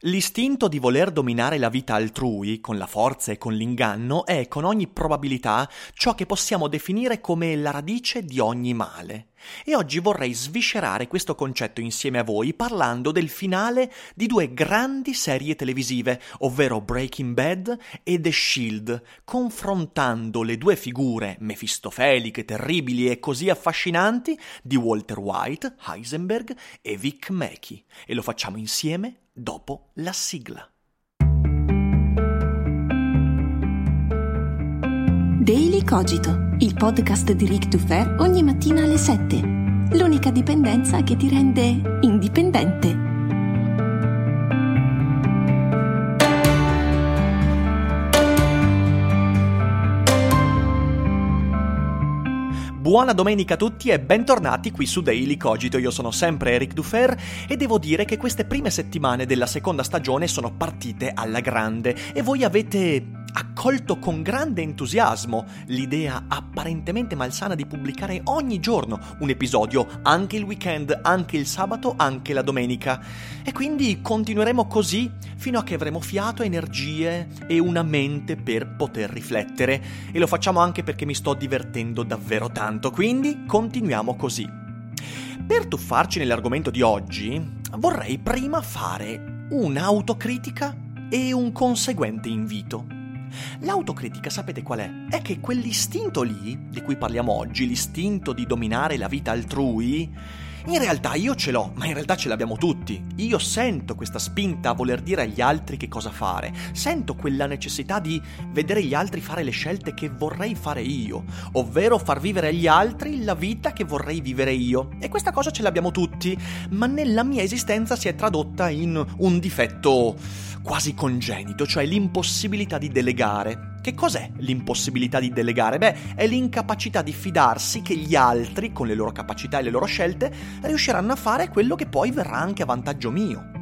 L'istinto di voler dominare la vita altrui con la forza e con l'inganno è con ogni probabilità ciò che possiamo definire come la radice di ogni male. E oggi vorrei sviscerare questo concetto insieme a voi parlando del finale di due grandi serie televisive, ovvero Breaking Bad e The Shield, confrontando le due figure mefistofelicche, terribili e così affascinanti di Walter White, Heisenberg e Vic Mackey. E lo facciamo insieme dopo la sigla. Daily Cogito, il podcast di Rick Dufer ogni mattina alle 7. L'unica dipendenza che ti rende indipendente. Buona domenica a tutti e bentornati qui su Daily Cogito. Io sono sempre Eric Dufer e devo dire che queste prime settimane della seconda stagione sono partite alla grande e voi avete accolto con grande entusiasmo l'idea apparentemente malsana di pubblicare ogni giorno un episodio, anche il weekend, anche il sabato, anche la domenica. E quindi continueremo così fino a che avremo fiato, energie e una mente per poter riflettere. E lo facciamo anche perché mi sto divertendo davvero tanto, quindi continuiamo così. Per tuffarci nell'argomento di oggi, vorrei prima fare un'autocritica e un conseguente invito. L'autocritica sapete qual è? È che quell'istinto lì, di cui parliamo oggi, l'istinto di dominare la vita altrui, in realtà io ce l'ho, ma in realtà ce l'abbiamo tutti. Io sento questa spinta a voler dire agli altri che cosa fare, sento quella necessità di vedere gli altri fare le scelte che vorrei fare io, ovvero far vivere agli altri la vita che vorrei vivere io. E questa cosa ce l'abbiamo tutti, ma nella mia esistenza si è tradotta in un difetto quasi congenito, cioè l'impossibilità di delegare. Che cos'è l'impossibilità di delegare? Beh, è l'incapacità di fidarsi che gli altri, con le loro capacità e le loro scelte, riusciranno a fare quello che poi verrà anche a vantaggio mio.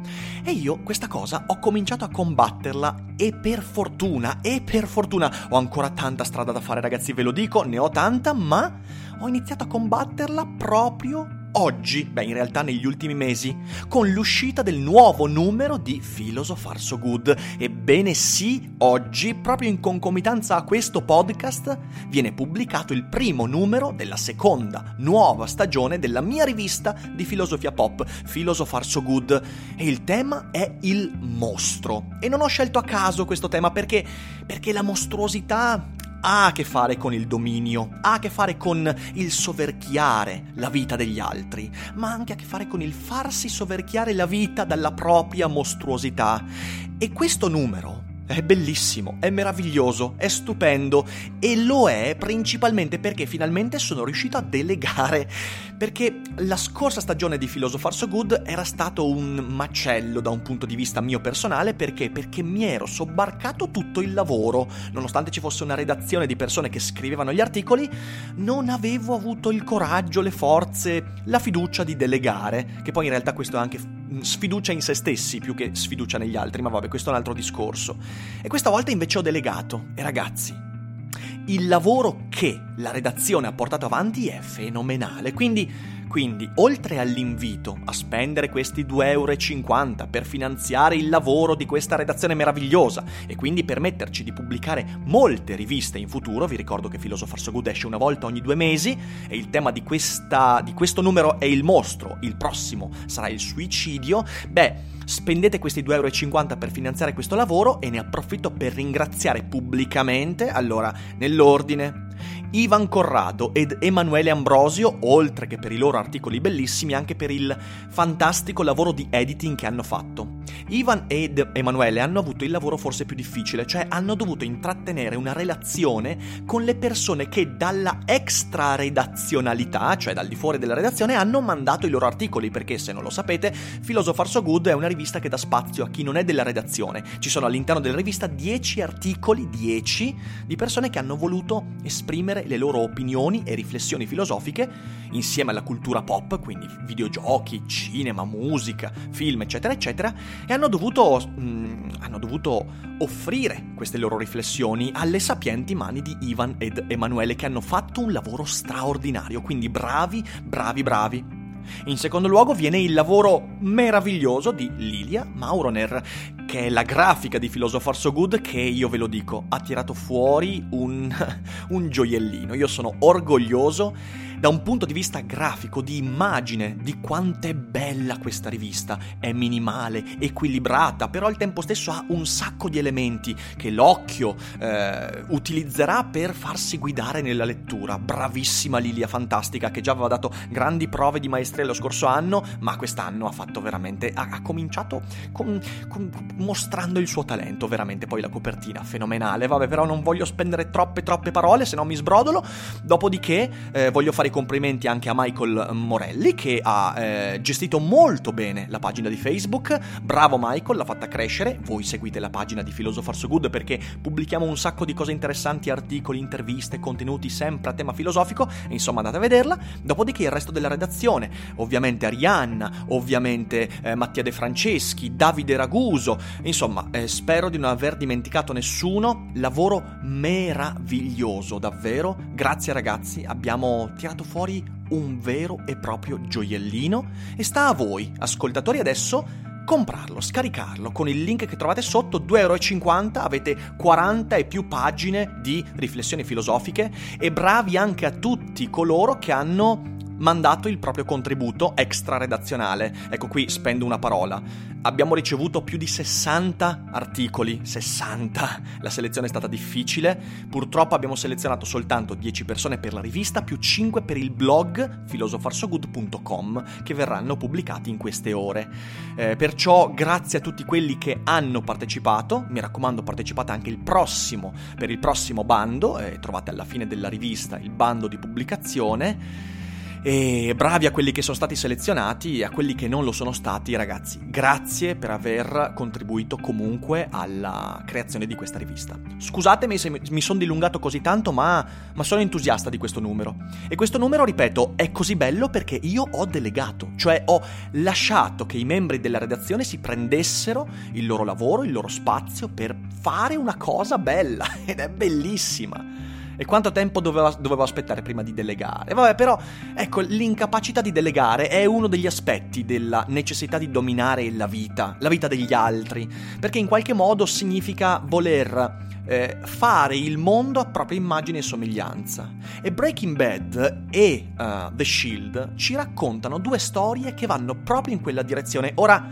E io questa cosa ho cominciato a combatterla e per fortuna, e per fortuna, ho ancora tanta strada da fare ragazzi, ve lo dico, ne ho tanta, ma ho iniziato a combatterla proprio oggi, beh in realtà negli ultimi mesi, con l'uscita del nuovo numero di Philosopher So Good. Ebbene sì, oggi, proprio in concomitanza a questo podcast, viene pubblicato il primo numero della seconda nuova stagione della mia rivista di filosofia pop, Philosopher So Good. E il tema è il mostro. E non ho scelto a caso questo tema perché, perché la mostruosità ha a che fare con il dominio, ha a che fare con il soverchiare la vita degli altri, ma anche a che fare con il farsi soverchiare la vita dalla propria mostruosità. E questo numero è bellissimo, è meraviglioso, è stupendo e lo è principalmente perché finalmente sono riuscito a delegare. Perché la scorsa stagione di Philosopher So Good era stato un macello da un punto di vista mio personale perché? Perché mi ero sobbarcato tutto il lavoro. Nonostante ci fosse una redazione di persone che scrivevano gli articoli, non avevo avuto il coraggio, le forze, la fiducia di delegare. Che poi in realtà questo è anche sfiducia in se stessi più che sfiducia negli altri, ma vabbè, questo è un altro discorso. E questa volta invece ho delegato. E ragazzi, il lavoro che la redazione ha portato avanti è fenomenale, quindi quindi, oltre all'invito a spendere questi 2,50 euro per finanziare il lavoro di questa redazione meravigliosa e quindi permetterci di pubblicare molte riviste in futuro, vi ricordo che Philosopher So Good esce una volta ogni due mesi e il tema di, questa, di questo numero è il mostro, il prossimo sarà il suicidio, beh, spendete questi 2,50 euro per finanziare questo lavoro e ne approfitto per ringraziare pubblicamente, allora, nell'ordine, Ivan Corrado ed Emanuele Ambrosio, oltre che per i loro articoli bellissimi, anche per il fantastico lavoro di editing che hanno fatto. Ivan ed Emanuele hanno avuto il lavoro forse più difficile, cioè hanno dovuto intrattenere una relazione con le persone che dalla extra redazionalità, cioè dal di fuori della redazione, hanno mandato i loro articoli, perché se non lo sapete, Philosopher So Good è una rivista che dà spazio a chi non è della redazione. Ci sono all'interno della rivista 10 articoli, 10, di persone che hanno voluto esprimere esprimere le loro opinioni e riflessioni filosofiche insieme alla cultura pop, quindi videogiochi, cinema, musica, film, eccetera, eccetera, e hanno dovuto, mm, hanno dovuto offrire queste loro riflessioni alle sapienti mani di Ivan ed Emanuele che hanno fatto un lavoro straordinario, quindi bravi, bravi, bravi. In secondo luogo viene il lavoro meraviglioso di Lilia Mauroner, che è la grafica di Philosopher So Good che io ve lo dico, ha tirato fuori un, un gioiellino. Io sono orgoglioso da un punto di vista grafico, di immagine, di quanto è bella questa rivista. È minimale, equilibrata, però al tempo stesso ha un sacco di elementi che l'occhio eh, utilizzerà per farsi guidare nella lettura. Bravissima Lilia, fantastica, che già aveva dato grandi prove di maestria lo scorso anno, ma quest'anno ha fatto veramente... ha, ha cominciato con, con, mostrando il suo talento, veramente. Poi la copertina, fenomenale. Vabbè, però non voglio spendere troppe, troppe parole, se no mi sbrodolo. Dopodiché eh, voglio fare i complimenti anche a Michael Morelli che ha eh, gestito molto bene la pagina di Facebook. Bravo Michael, l'ha fatta crescere. Voi seguite la pagina di Philosopher So Good perché pubblichiamo un sacco di cose interessanti, articoli, interviste, contenuti sempre a tema filosofico. Insomma, andate a vederla. Dopodiché il resto della redazione, ovviamente Arianna, ovviamente eh, Mattia De Franceschi, Davide Raguso. Insomma, eh, spero di non aver dimenticato nessuno. Lavoro meraviglioso, davvero. Grazie ragazzi, abbiamo tirato fuori un vero e proprio gioiellino e sta a voi, ascoltatori, adesso comprarlo, scaricarlo con il link che trovate sotto, 2,50€, avete 40 e più pagine di riflessioni filosofiche e bravi anche a tutti coloro che hanno mandato il proprio contributo extra redazionale. Ecco qui spendo una parola. Abbiamo ricevuto più di 60 articoli, 60. La selezione è stata difficile. Purtroppo abbiamo selezionato soltanto 10 persone per la rivista più 5 per il blog filosofarsogood.com che verranno pubblicati in queste ore. Eh, perciò grazie a tutti quelli che hanno partecipato. Mi raccomando, partecipate anche il prossimo per il prossimo bando, eh, trovate alla fine della rivista il bando di pubblicazione. E bravi a quelli che sono stati selezionati e a quelli che non lo sono stati, ragazzi. Grazie per aver contribuito comunque alla creazione di questa rivista. Scusatemi se mi sono dilungato così tanto, ma, ma sono entusiasta di questo numero. E questo numero, ripeto, è così bello perché io ho delegato, cioè ho lasciato che i membri della redazione si prendessero il loro lavoro, il loro spazio per fare una cosa bella ed è bellissima. E quanto tempo dovevo, dovevo aspettare prima di delegare? Vabbè, però, ecco, l'incapacità di delegare è uno degli aspetti della necessità di dominare la vita, la vita degli altri, perché in qualche modo significa voler eh, fare il mondo a propria immagine e somiglianza. E Breaking Bad e uh, The Shield ci raccontano due storie che vanno proprio in quella direzione. Ora,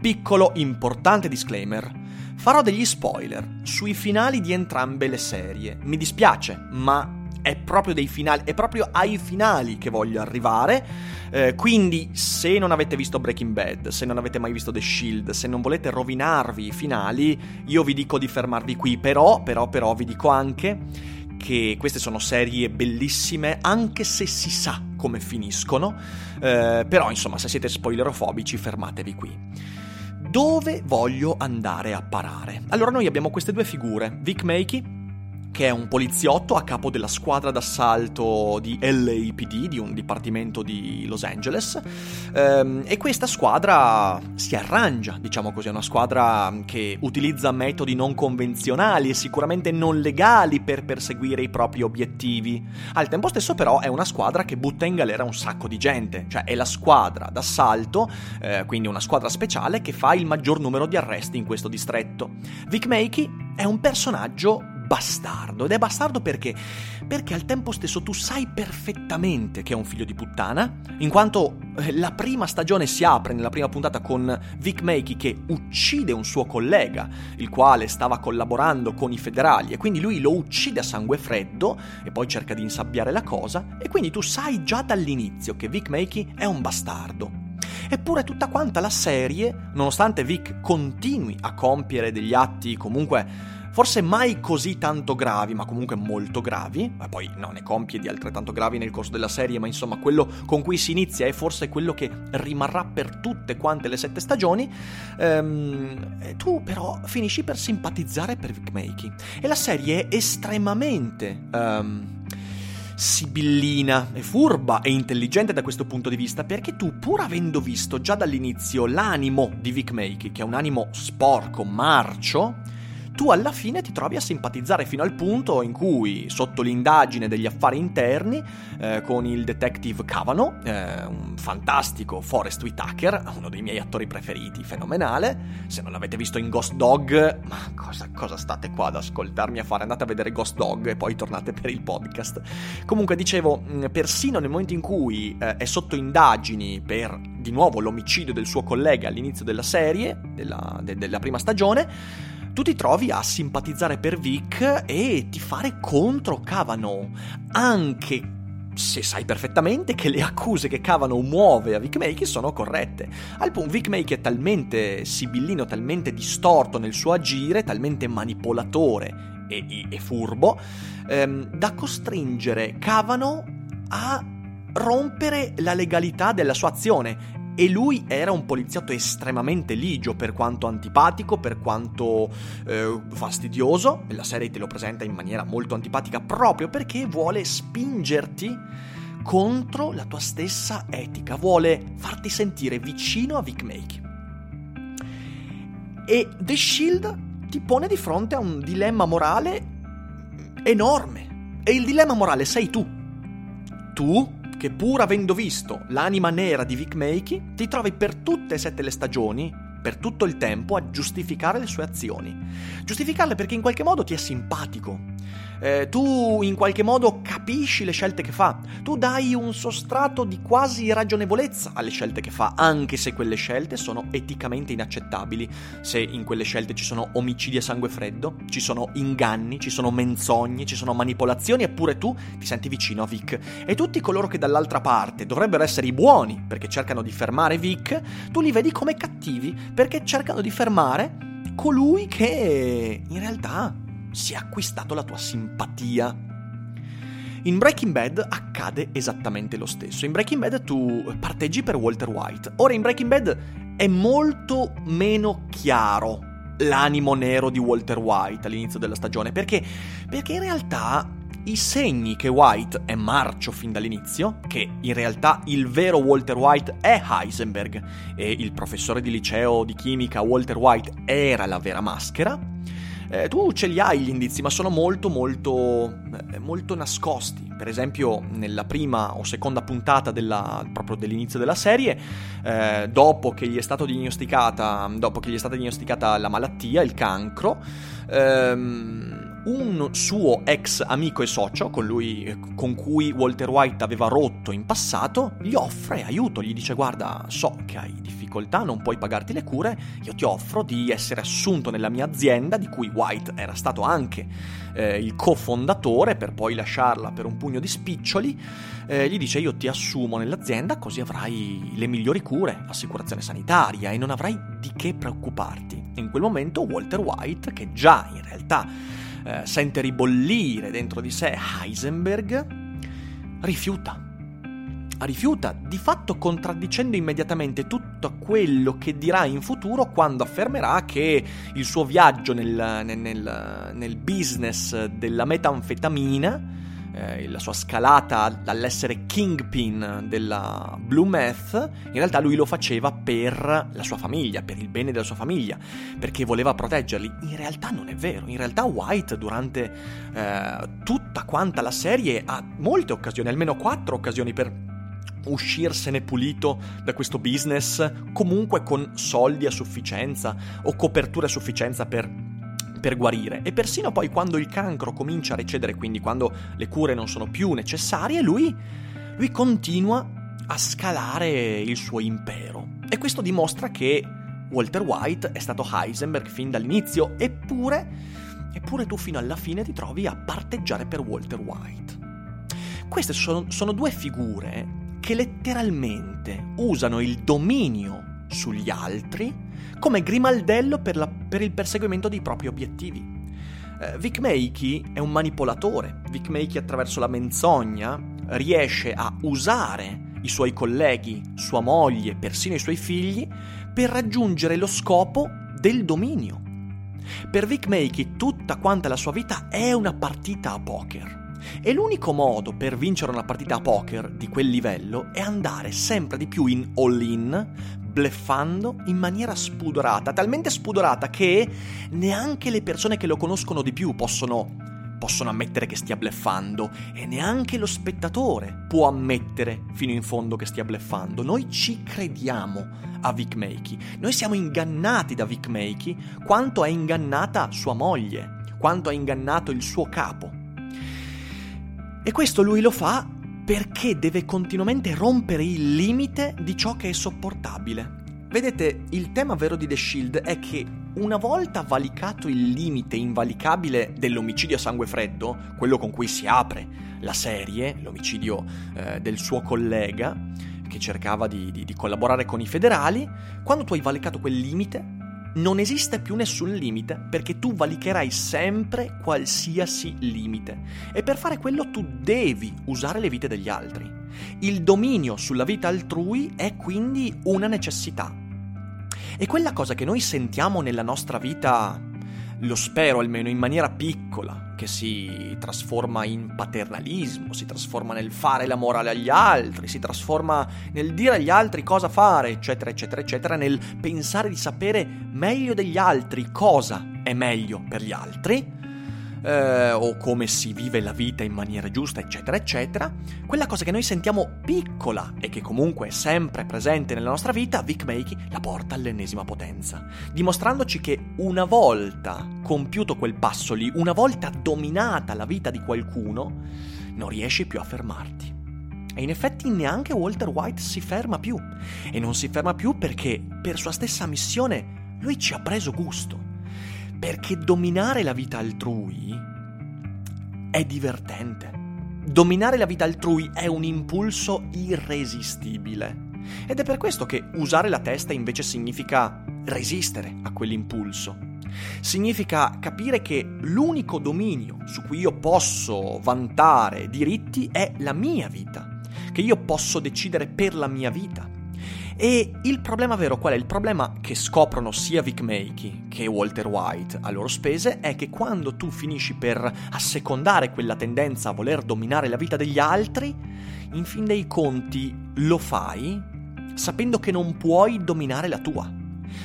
piccolo importante disclaimer. Farò degli spoiler sui finali di entrambe le serie. Mi dispiace, ma è proprio finali, è proprio ai finali che voglio arrivare. Eh, quindi, se non avete visto Breaking Bad, se non avete mai visto The Shield, se non volete rovinarvi i finali, io vi dico di fermarvi qui. Però, però, però, vi dico anche che queste sono serie bellissime, anche se si sa come finiscono. Eh, però, insomma, se siete spoilerofobici, fermatevi qui. Dove voglio andare a parare? Allora noi abbiamo queste due figure, Vic Makey che è un poliziotto a capo della squadra d'assalto di LAPD, di un dipartimento di Los Angeles, ehm, e questa squadra si arrangia, diciamo così, è una squadra che utilizza metodi non convenzionali e sicuramente non legali per perseguire i propri obiettivi. Al tempo stesso però è una squadra che butta in galera un sacco di gente, cioè è la squadra d'assalto, eh, quindi una squadra speciale che fa il maggior numero di arresti in questo distretto. Vic Makey è un personaggio bastardo. Ed è bastardo perché? Perché al tempo stesso tu sai perfettamente che è un figlio di puttana, in quanto eh, la prima stagione si apre nella prima puntata con Vic Makey che uccide un suo collega, il quale stava collaborando con i federali, e quindi lui lo uccide a sangue freddo e poi cerca di insabbiare la cosa, e quindi tu sai già dall'inizio che Vic Makey è un bastardo. Eppure tutta quanta la serie, nonostante Vic continui a compiere degli atti comunque forse mai così tanto gravi, ma comunque molto gravi, ma poi no, ne compie di altrettanto gravi nel corso della serie, ma insomma quello con cui si inizia è forse quello che rimarrà per tutte quante le sette stagioni, ehm, tu però finisci per simpatizzare per Vic Makey. E la serie è estremamente... Um, sibillina e furba e intelligente da questo punto di vista perché tu, pur avendo visto già dall'inizio l'animo di Vic Makey, che è un animo sporco, marcio, tu alla fine ti trovi a simpatizzare fino al punto in cui, sotto l'indagine degli affari interni, eh, con il detective Cavano, eh, un fantastico Forrest Whitaker, uno dei miei attori preferiti, fenomenale. Se non l'avete visto in Ghost Dog, ma cosa, cosa state qua ad ascoltarmi a fare? Andate a vedere Ghost Dog e poi tornate per il podcast. Comunque, dicevo, mm, persino nel momento in cui eh, è sotto indagini per di nuovo l'omicidio del suo collega all'inizio della serie, della, de, della prima stagione, tu ti trovi a simpatizzare per Vic e ti fare contro Cavano, anche se sai perfettamente che le accuse che Cavano muove a Vic Makey sono corrette. Al punto Vic Makey è talmente sibillino, talmente distorto nel suo agire, talmente manipolatore e, e furbo, ehm, da costringere Cavano a rompere la legalità della sua azione e lui era un poliziotto estremamente ligio, per quanto antipatico, per quanto eh, fastidioso. La serie te lo presenta in maniera molto antipatica proprio perché vuole spingerti contro la tua stessa etica, vuole farti sentire vicino a Vic Make. E The Shield ti pone di fronte a un dilemma morale enorme. E il dilemma morale sei tu. Tu che pur avendo visto l'anima nera di Vic Makey, ti trovi per tutte e sette le stagioni, per tutto il tempo, a giustificare le sue azioni. Giustificarle perché in qualche modo ti è simpatico, eh, tu in qualche modo capisci le scelte che fa, tu dai un sostrato di quasi ragionevolezza alle scelte che fa, anche se quelle scelte sono eticamente inaccettabili, se in quelle scelte ci sono omicidi a sangue freddo, ci sono inganni, ci sono menzogne, ci sono manipolazioni, eppure tu ti senti vicino a Vic. E tutti coloro che dall'altra parte dovrebbero essere i buoni perché cercano di fermare Vic, tu li vedi come cattivi perché cercano di fermare colui che in realtà si è acquistato la tua simpatia. In Breaking Bad accade esattamente lo stesso. In Breaking Bad tu parteggi per Walter White. Ora in Breaking Bad è molto meno chiaro l'animo nero di Walter White all'inizio della stagione. Perché? Perché in realtà i segni che White è marcio fin dall'inizio, che in realtà il vero Walter White è Heisenberg e il professore di liceo di chimica Walter White era la vera maschera, eh, tu ce li hai gli indizi, ma sono molto molto eh, molto nascosti. Per esempio, nella prima o seconda puntata della, proprio dell'inizio della serie, eh, dopo che dopo che gli è stata diagnosticata la malattia, il cancro, ehm, un suo ex amico e socio, con, lui, con cui Walter White aveva rotto in passato, gli offre aiuto, gli dice guarda, so che hai difficoltà, non puoi pagarti le cure, io ti offro di essere assunto nella mia azienda, di cui White era stato anche eh, il cofondatore, per poi lasciarla per un pugno di spiccioli, eh, gli dice io ti assumo nell'azienda così avrai le migliori cure, assicurazione sanitaria e non avrai di che preoccuparti. In quel momento Walter White, che già in realtà eh, sente ribollire dentro di sé Heisenberg, rifiuta. Rifiuta, di fatto contraddicendo immediatamente tutto quello che dirà in futuro quando affermerà che il suo viaggio nel, nel, nel business della metanfetamina eh, la sua scalata dall'essere kingpin della Blue Meth, in realtà lui lo faceva per la sua famiglia, per il bene della sua famiglia, perché voleva proteggerli. In realtà non è vero, in realtà White durante eh, tutta quanta la serie ha molte occasioni, almeno quattro occasioni per uscirsene pulito da questo business, comunque con soldi a sufficienza o copertura a sufficienza per per guarire e persino poi quando il cancro comincia a recedere, quindi quando le cure non sono più necessarie, lui, lui continua a scalare il suo impero. E questo dimostra che Walter White è stato Heisenberg fin dall'inizio, eppure, eppure tu fino alla fine ti trovi a parteggiare per Walter White. Queste sono, sono due figure che letteralmente usano il dominio sugli altri come grimaldello per, la, per il perseguimento dei propri obiettivi. Eh, Vic Makey è un manipolatore. Vic Makey attraverso la menzogna riesce a usare i suoi colleghi, sua moglie, persino i suoi figli, per raggiungere lo scopo del dominio. Per Vic Makey tutta quanta la sua vita è una partita a poker. E l'unico modo per vincere una partita a poker di quel livello è andare sempre di più in all-in, bleffando in maniera spudorata, talmente spudorata che neanche le persone che lo conoscono di più possono possono ammettere che stia bleffando e neanche lo spettatore può ammettere fino in fondo che stia bleffando. Noi ci crediamo a Vic Makey, noi siamo ingannati da Vic Makey quanto è ingannata sua moglie, quanto ha ingannato il suo capo. E questo lui lo fa perché deve continuamente rompere il limite di ciò che è sopportabile. Vedete, il tema vero di The Shield è che una volta valicato il limite invalicabile dell'omicidio a sangue freddo, quello con cui si apre la serie, l'omicidio eh, del suo collega che cercava di, di, di collaborare con i federali, quando tu hai valicato quel limite, non esiste più nessun limite perché tu valicherai sempre qualsiasi limite e per fare quello tu devi usare le vite degli altri. Il dominio sulla vita altrui è quindi una necessità. E quella cosa che noi sentiamo nella nostra vita lo spero almeno in maniera piccola, che si trasforma in paternalismo, si trasforma nel fare la morale agli altri, si trasforma nel dire agli altri cosa fare, eccetera, eccetera, eccetera, nel pensare di sapere meglio degli altri cosa è meglio per gli altri, eh, o come si vive la vita in maniera giusta, eccetera, eccetera, quella cosa che noi sentiamo piccola e che comunque è sempre presente nella nostra vita, Vic Makey la porta all'ennesima potenza, dimostrandoci che una volta compiuto quel passo lì, una volta dominata la vita di qualcuno, non riesci più a fermarti. E in effetti neanche Walter White si ferma più. E non si ferma più perché per sua stessa missione lui ci ha preso gusto. Perché dominare la vita altrui è divertente. Dominare la vita altrui è un impulso irresistibile. Ed è per questo che usare la testa invece significa resistere a quell'impulso. Significa capire che l'unico dominio su cui io posso vantare diritti è la mia vita, che io posso decidere per la mia vita e il problema vero qual è? Il problema che scoprono sia Vic Makey che Walter White a loro spese è che quando tu finisci per assecondare quella tendenza a voler dominare la vita degli altri, in fin dei conti lo fai sapendo che non puoi dominare la tua.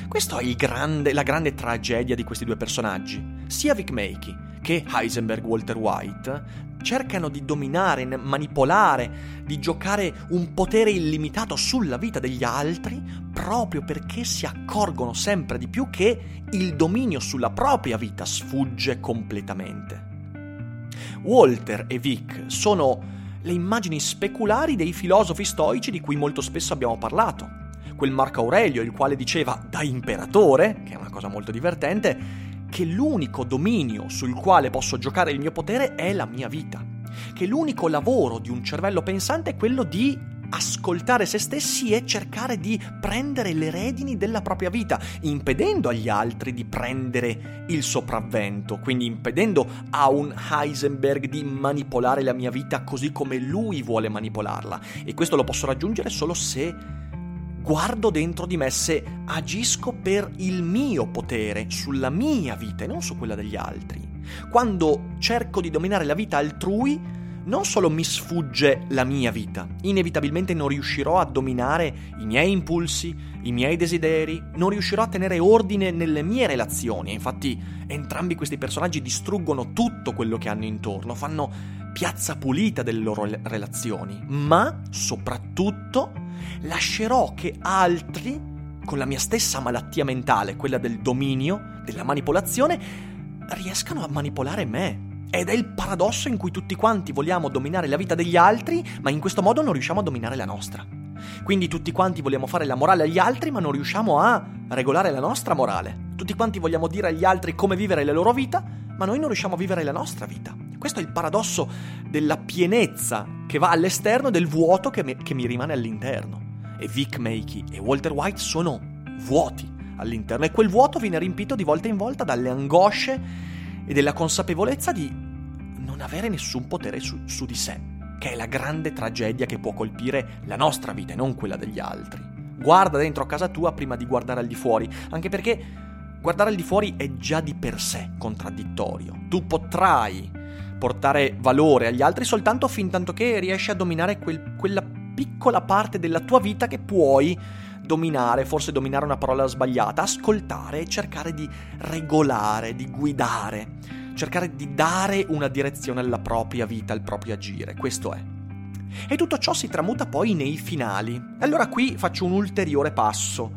Questa è grande, la grande tragedia di questi due personaggi. Sia Vic Makey che Heisenberg Walter White cercano di dominare, manipolare, di giocare un potere illimitato sulla vita degli altri proprio perché si accorgono sempre di più che il dominio sulla propria vita sfugge completamente. Walter e Vic sono le immagini speculari dei filosofi stoici di cui molto spesso abbiamo parlato. Quel Marco Aurelio, il quale diceva da imperatore, che è una cosa molto divertente, che l'unico dominio sul quale posso giocare il mio potere è la mia vita, che l'unico lavoro di un cervello pensante è quello di ascoltare se stessi e cercare di prendere le redini della propria vita, impedendo agli altri di prendere il sopravvento, quindi impedendo a un Heisenberg di manipolare la mia vita così come lui vuole manipolarla. E questo lo posso raggiungere solo se guardo dentro di me se agisco per il mio potere, sulla mia vita e non su quella degli altri. Quando cerco di dominare la vita altrui, non solo mi sfugge la mia vita, inevitabilmente non riuscirò a dominare i miei impulsi, i miei desideri, non riuscirò a tenere ordine nelle mie relazioni. Infatti entrambi questi personaggi distruggono tutto quello che hanno intorno, fanno piazza pulita delle loro relazioni, ma soprattutto lascerò che altri, con la mia stessa malattia mentale, quella del dominio, della manipolazione, riescano a manipolare me. Ed è il paradosso in cui tutti quanti vogliamo dominare la vita degli altri, ma in questo modo non riusciamo a dominare la nostra. Quindi tutti quanti vogliamo fare la morale agli altri, ma non riusciamo a regolare la nostra morale. Tutti quanti vogliamo dire agli altri come vivere la loro vita, ma noi non riusciamo a vivere la nostra vita. Questo è il paradosso della pienezza che va all'esterno e del vuoto che, me- che mi rimane all'interno. E Vic Makey e Walter White sono vuoti all'interno e quel vuoto viene riempito di volta in volta dalle angosce e della consapevolezza di non avere nessun potere su, su di sé, che è la grande tragedia che può colpire la nostra vita e non quella degli altri. Guarda dentro a casa tua prima di guardare al di fuori, anche perché guardare al di fuori è già di per sé contraddittorio. Tu potrai portare valore agli altri soltanto fin tanto che riesci a dominare quel, quella piccola parte della tua vita che puoi dominare, forse dominare una parola sbagliata, ascoltare e cercare di regolare, di guidare, cercare di dare una direzione alla propria vita, al proprio agire. Questo è. E tutto ciò si tramuta poi nei finali. Allora qui faccio un ulteriore passo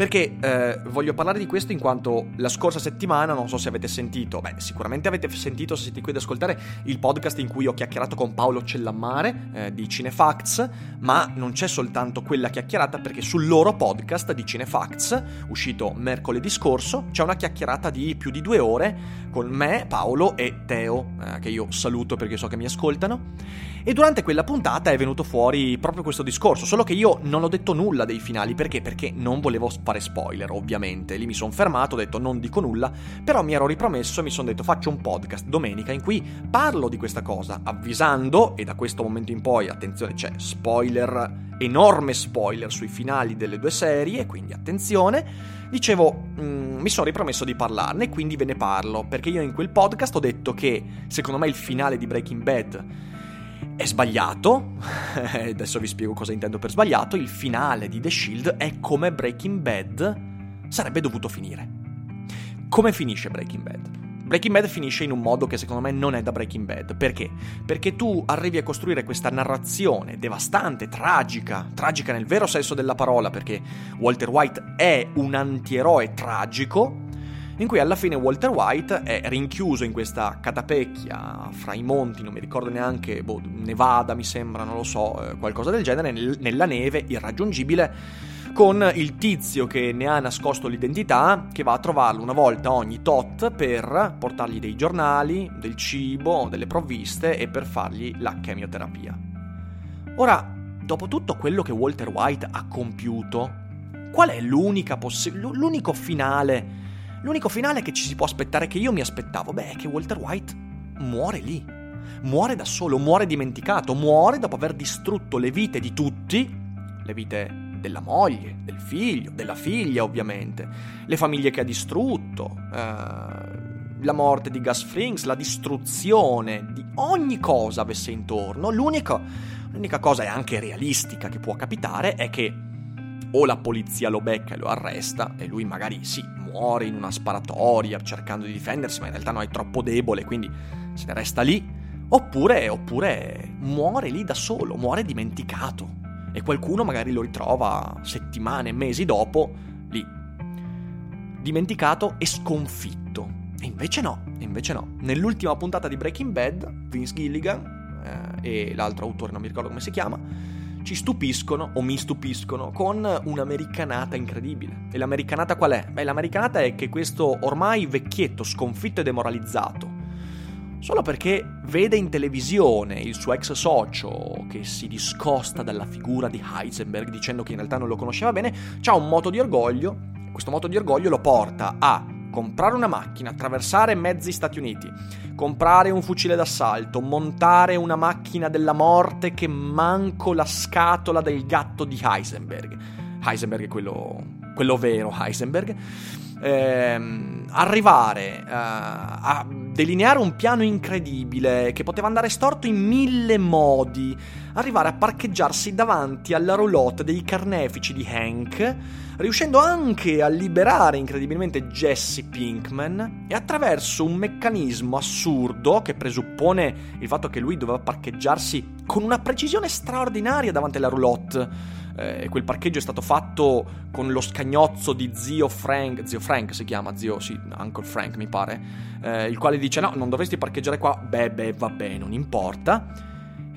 perché eh, voglio parlare di questo in quanto la scorsa settimana, non so se avete sentito, beh, sicuramente avete sentito se siete qui ad ascoltare il podcast in cui ho chiacchierato con Paolo Cellammare eh, di Cinefacts, ma non c'è soltanto quella chiacchierata perché sul loro podcast di Cinefacts, uscito mercoledì scorso, c'è una chiacchierata di più di due ore con me, Paolo e Teo, eh, che io saluto perché so che mi ascoltano. E durante quella puntata è venuto fuori proprio questo discorso, solo che io non ho detto nulla dei finali, perché? Perché non volevo fare spoiler, ovviamente. Lì mi sono fermato, ho detto non dico nulla, però mi ero ripromesso e mi sono detto faccio un podcast domenica in cui parlo di questa cosa, avvisando, e da questo momento in poi, attenzione, c'è spoiler, enorme spoiler sui finali delle due serie, quindi attenzione. Dicevo, mm, mi sono ripromesso di parlarne, quindi ve ne parlo, perché io in quel podcast ho detto che secondo me il finale di Breaking Bad è sbagliato, adesso vi spiego cosa intendo per sbagliato, il finale di The Shield è come Breaking Bad sarebbe dovuto finire. Come finisce Breaking Bad? Breaking Bad finisce in un modo che secondo me non è da Breaking Bad. Perché? Perché tu arrivi a costruire questa narrazione devastante, tragica, tragica nel vero senso della parola, perché Walter White è un antieroe tragico, in cui alla fine Walter White è rinchiuso in questa catapecchia fra i monti, non mi ricordo neanche, boh, Nevada mi sembra, non lo so, eh, qualcosa del genere, nel, nella neve, irraggiungibile, con il tizio che ne ha nascosto l'identità, che va a trovarlo una volta ogni tot per portargli dei giornali, del cibo, delle provviste e per fargli la chemioterapia. Ora, dopo tutto quello che Walter White ha compiuto, qual è possi- l'unico finale L'unico finale che ci si può aspettare, che io mi aspettavo, beh, è che Walter White muore lì. Muore da solo, muore dimenticato, muore dopo aver distrutto le vite di tutti, le vite della moglie, del figlio, della figlia ovviamente, le famiglie che ha distrutto, eh, la morte di Gus Frings, la distruzione di ogni cosa avesse intorno. L'unica, l'unica cosa, e anche realistica, che può capitare è che o la polizia lo becca e lo arresta, e lui magari sì, muore in una sparatoria cercando di difendersi, ma in realtà no, è troppo debole, quindi se ne resta lì. Oppure, oppure muore lì da solo, muore dimenticato. E qualcuno magari lo ritrova settimane, mesi dopo, lì. Dimenticato e sconfitto. E invece no, invece no. Nell'ultima puntata di Breaking Bad, Vince Gilligan eh, e l'altro autore, non mi ricordo come si chiama, ci stupiscono o mi stupiscono con un'americanata incredibile. E l'americanata qual è? Beh, l'americanata è che questo ormai vecchietto sconfitto e demoralizzato, solo perché vede in televisione il suo ex socio che si discosta dalla figura di Heisenberg dicendo che in realtà non lo conosceva bene, ha un moto di orgoglio. Questo moto di orgoglio lo porta a comprare una macchina, attraversare mezzi Stati Uniti, comprare un fucile d'assalto, montare una macchina della morte che manco la scatola del gatto di Heisenberg. Heisenberg è quello, quello vero Heisenberg. Ehm, arrivare uh, a delineare un piano incredibile che poteva andare storto in mille modi, arrivare a parcheggiarsi davanti alla roulotte dei carnefici di Hank riuscendo anche a liberare incredibilmente Jesse Pinkman e attraverso un meccanismo assurdo che presuppone il fatto che lui doveva parcheggiarsi con una precisione straordinaria davanti alla roulotte eh, quel parcheggio è stato fatto con lo scagnozzo di zio Frank, zio Frank si chiama, zio, sì, Uncle Frank mi pare, eh, il quale dice no, non dovresti parcheggiare qua, beh, beh, vabbè, non importa.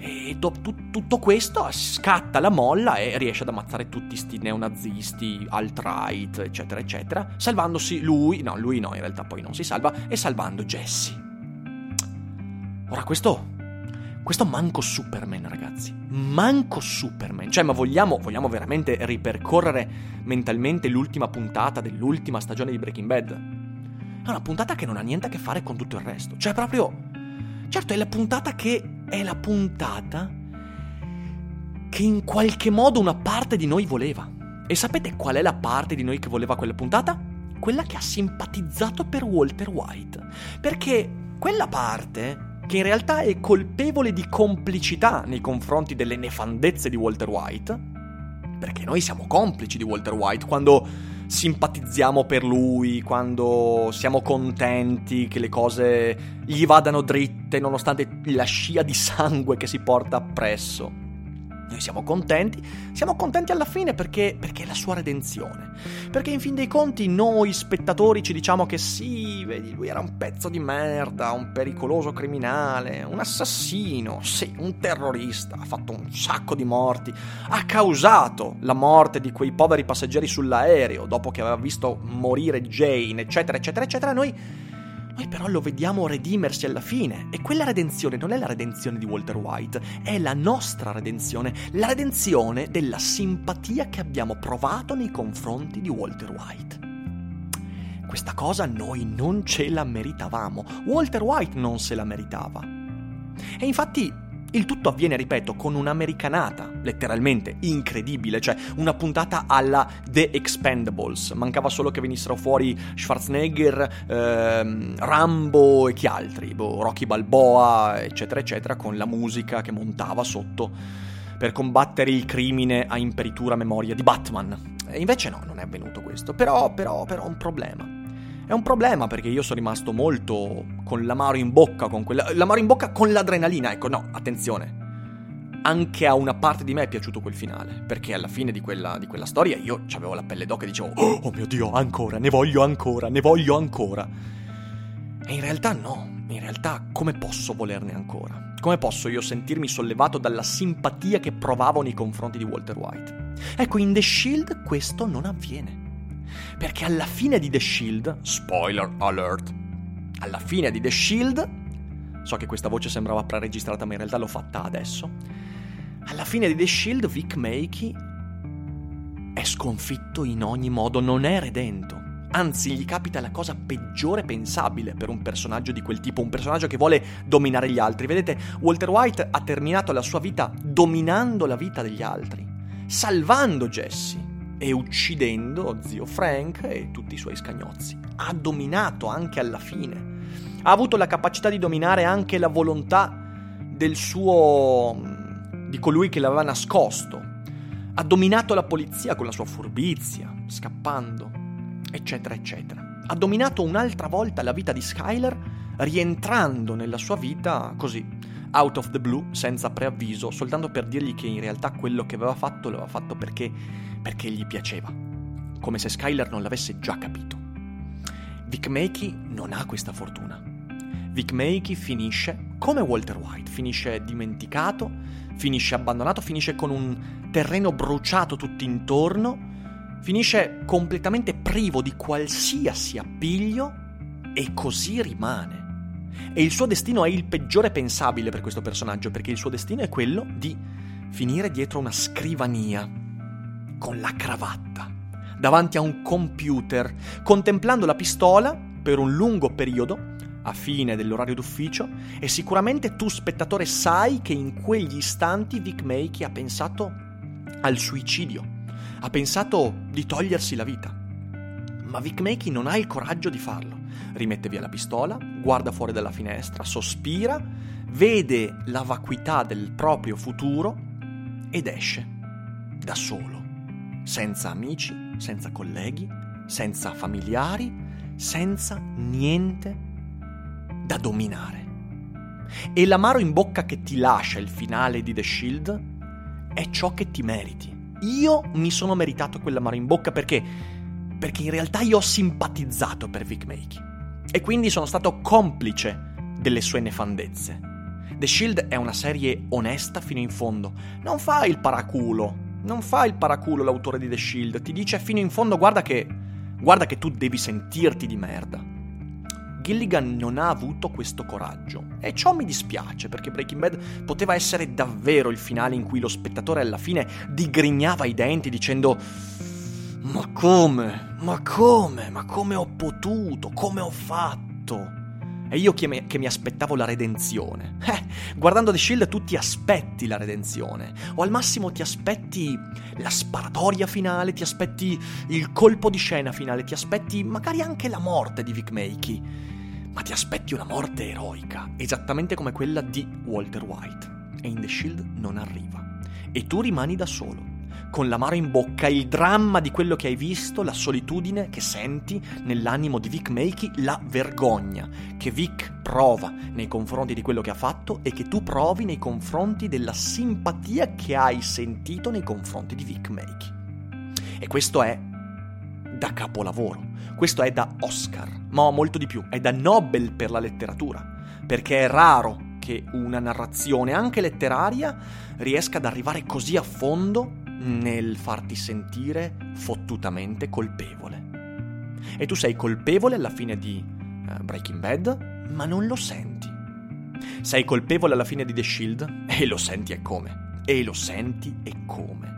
E dopo tu, tutto questo scatta la molla e riesce ad ammazzare tutti sti neonazisti, alt-right, eccetera, eccetera, salvandosi lui, no, lui no, in realtà poi non si salva, e salvando Jesse. Ora questo questo manco Superman, ragazzi. Manco Superman. Cioè, ma vogliamo, vogliamo, veramente ripercorrere mentalmente l'ultima puntata dell'ultima stagione di Breaking Bad? È una puntata che non ha niente a che fare con tutto il resto. Cioè, proprio. Certo, è la puntata che. È la puntata che in qualche modo una parte di noi voleva. E sapete qual è la parte di noi che voleva quella puntata? Quella che ha simpatizzato per Walter White. Perché quella parte che in realtà è colpevole di complicità nei confronti delle nefandezze di Walter White, perché noi siamo complici di Walter White quando simpatizziamo per lui, quando siamo contenti che le cose gli vadano dritte nonostante la scia di sangue che si porta appresso. Noi siamo contenti, siamo contenti alla fine perché, perché, è la sua redenzione. Perché in fin dei conti noi spettatori ci diciamo che sì, vedi, lui era un pezzo di merda, un pericoloso criminale, un assassino, sì, un terrorista, ha fatto un sacco di morti, ha causato la morte di quei poveri passeggeri sull'aereo dopo che aveva visto morire Jane, eccetera, eccetera, eccetera. Noi noi però lo vediamo redimersi alla fine e quella redenzione non è la redenzione di Walter White, è la nostra redenzione, la redenzione della simpatia che abbiamo provato nei confronti di Walter White. Questa cosa noi non ce la meritavamo, Walter White non se la meritava. E infatti il tutto avviene, ripeto, con un'americanata, letteralmente incredibile, cioè una puntata alla The Expendables. Mancava solo che venissero fuori Schwarzenegger, ehm, Rambo e chi altri, boh, Rocky Balboa, eccetera, eccetera, con la musica che montava sotto per combattere il crimine a imperitura memoria di Batman. E invece no, non è avvenuto questo. Però, però, però, un problema. È un problema perché io sono rimasto molto con l'amaro in bocca, con quella... l'amaro in bocca con l'adrenalina. Ecco, no, attenzione. Anche a una parte di me è piaciuto quel finale, perché alla fine di quella, di quella storia io avevo la pelle d'oca e dicevo, oh, oh mio Dio, ancora, ne voglio ancora, ne voglio ancora. E in realtà no, in realtà come posso volerne ancora? Come posso io sentirmi sollevato dalla simpatia che provavo nei confronti di Walter White? Ecco, in The Shield questo non avviene. Perché alla fine di The Shield, spoiler alert, alla fine di The Shield, so che questa voce sembrava preregistrata ma in realtà l'ho fatta adesso, alla fine di The Shield Vic Makey è sconfitto in ogni modo, non è redento. Anzi, gli capita la cosa peggiore pensabile per un personaggio di quel tipo, un personaggio che vuole dominare gli altri. Vedete, Walter White ha terminato la sua vita dominando la vita degli altri, salvando Jesse e uccidendo zio Frank e tutti i suoi scagnozzi. Ha dominato anche alla fine. Ha avuto la capacità di dominare anche la volontà del suo. di colui che l'aveva nascosto. Ha dominato la polizia con la sua furbizia, scappando, eccetera, eccetera. Ha dominato un'altra volta la vita di Skyler, rientrando nella sua vita così, out of the blue, senza preavviso, soltanto per dirgli che in realtà quello che aveva fatto l'aveva fatto perché, perché gli piaceva, come se Skyler non l'avesse già capito. Vic Makey non ha questa fortuna. Vic Makey finisce come Walter White, finisce dimenticato, finisce abbandonato, finisce con un terreno bruciato tutto intorno, finisce completamente privo di qualsiasi appiglio e così rimane. E il suo destino è il peggiore pensabile per questo personaggio, perché il suo destino è quello di finire dietro una scrivania, con la cravatta, davanti a un computer, contemplando la pistola per un lungo periodo, a fine dell'orario d'ufficio, e sicuramente tu spettatore sai che in quegli istanti Vic Makey ha pensato al suicidio, ha pensato di togliersi la vita. Ma Vic Makey non ha il coraggio di farlo rimette via la pistola, guarda fuori dalla finestra, sospira, vede la vacuità del proprio futuro ed esce da solo, senza amici, senza colleghi, senza familiari, senza niente da dominare. E l'amaro in bocca che ti lascia il finale di The Shield è ciò che ti meriti, io mi sono meritato quell'amaro in bocca perché? Perché in realtà io ho simpatizzato per Vic Makey e quindi sono stato complice delle sue nefandezze. The Shield è una serie onesta fino in fondo, non fa il paraculo, non fa il paraculo l'autore di The Shield, ti dice fino in fondo guarda che guarda che tu devi sentirti di merda. Gilligan non ha avuto questo coraggio e ciò mi dispiace perché Breaking Bad poteva essere davvero il finale in cui lo spettatore alla fine digrignava i denti dicendo ma come? Ma come? Ma come ho potuto? Come ho fatto? E io che mi, che mi, aspettavo la redenzione. Eh, guardando The Shield tu ti aspetti la redenzione. O al massimo ti aspetti la sparatoria finale, ti aspetti il colpo di scena finale, ti aspetti magari anche la morte di Vic Makey. Ma ti aspetti una morte eroica, esattamente come quella di Walter White. E in The Shield non arriva. E tu rimani da solo con l'amaro in bocca, il dramma di quello che hai visto, la solitudine che senti nell'animo di Vic Makey, la vergogna che Vic prova nei confronti di quello che ha fatto e che tu provi nei confronti della simpatia che hai sentito nei confronti di Vic Makey. E questo è da capolavoro, questo è da Oscar, ma molto di più, è da Nobel per la letteratura, perché è raro che una narrazione, anche letteraria, riesca ad arrivare così a fondo nel farti sentire fottutamente colpevole. E tu sei colpevole alla fine di uh, Breaking Bad, ma non lo senti. Sei colpevole alla fine di The Shield e lo senti e come. E lo senti e come.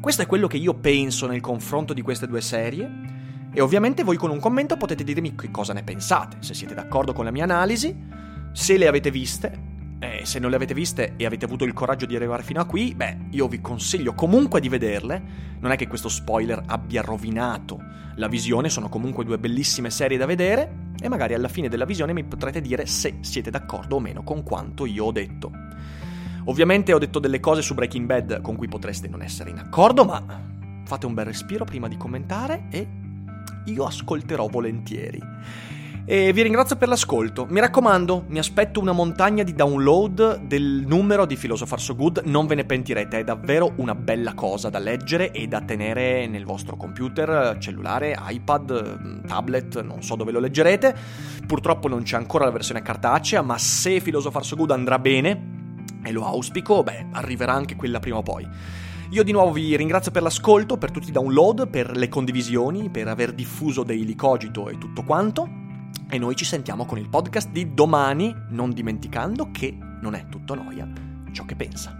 Questo è quello che io penso nel confronto di queste due serie e ovviamente voi con un commento potete dirmi che cosa ne pensate, se siete d'accordo con la mia analisi, se le avete viste eh, se non le avete viste e avete avuto il coraggio di arrivare fino a qui, beh, io vi consiglio comunque di vederle. Non è che questo spoiler abbia rovinato la visione, sono comunque due bellissime serie da vedere e magari alla fine della visione mi potrete dire se siete d'accordo o meno con quanto io ho detto. Ovviamente ho detto delle cose su Breaking Bad con cui potreste non essere in accordo, ma fate un bel respiro prima di commentare e io ascolterò volentieri. E vi ringrazio per l'ascolto. Mi raccomando, mi aspetto una montagna di download del numero di Philosopher So Good, non ve ne pentirete, è davvero una bella cosa da leggere e da tenere nel vostro computer, cellulare, iPad, tablet, non so dove lo leggerete. Purtroppo non c'è ancora la versione cartacea, ma se Philosopher So Good andrà bene, e lo auspico, beh, arriverà anche quella prima o poi. Io di nuovo vi ringrazio per l'ascolto, per tutti i download, per le condivisioni, per aver diffuso Daily Cogito e tutto quanto. E noi ci sentiamo con il podcast di domani, non dimenticando che non è tutto noia ciò che pensa.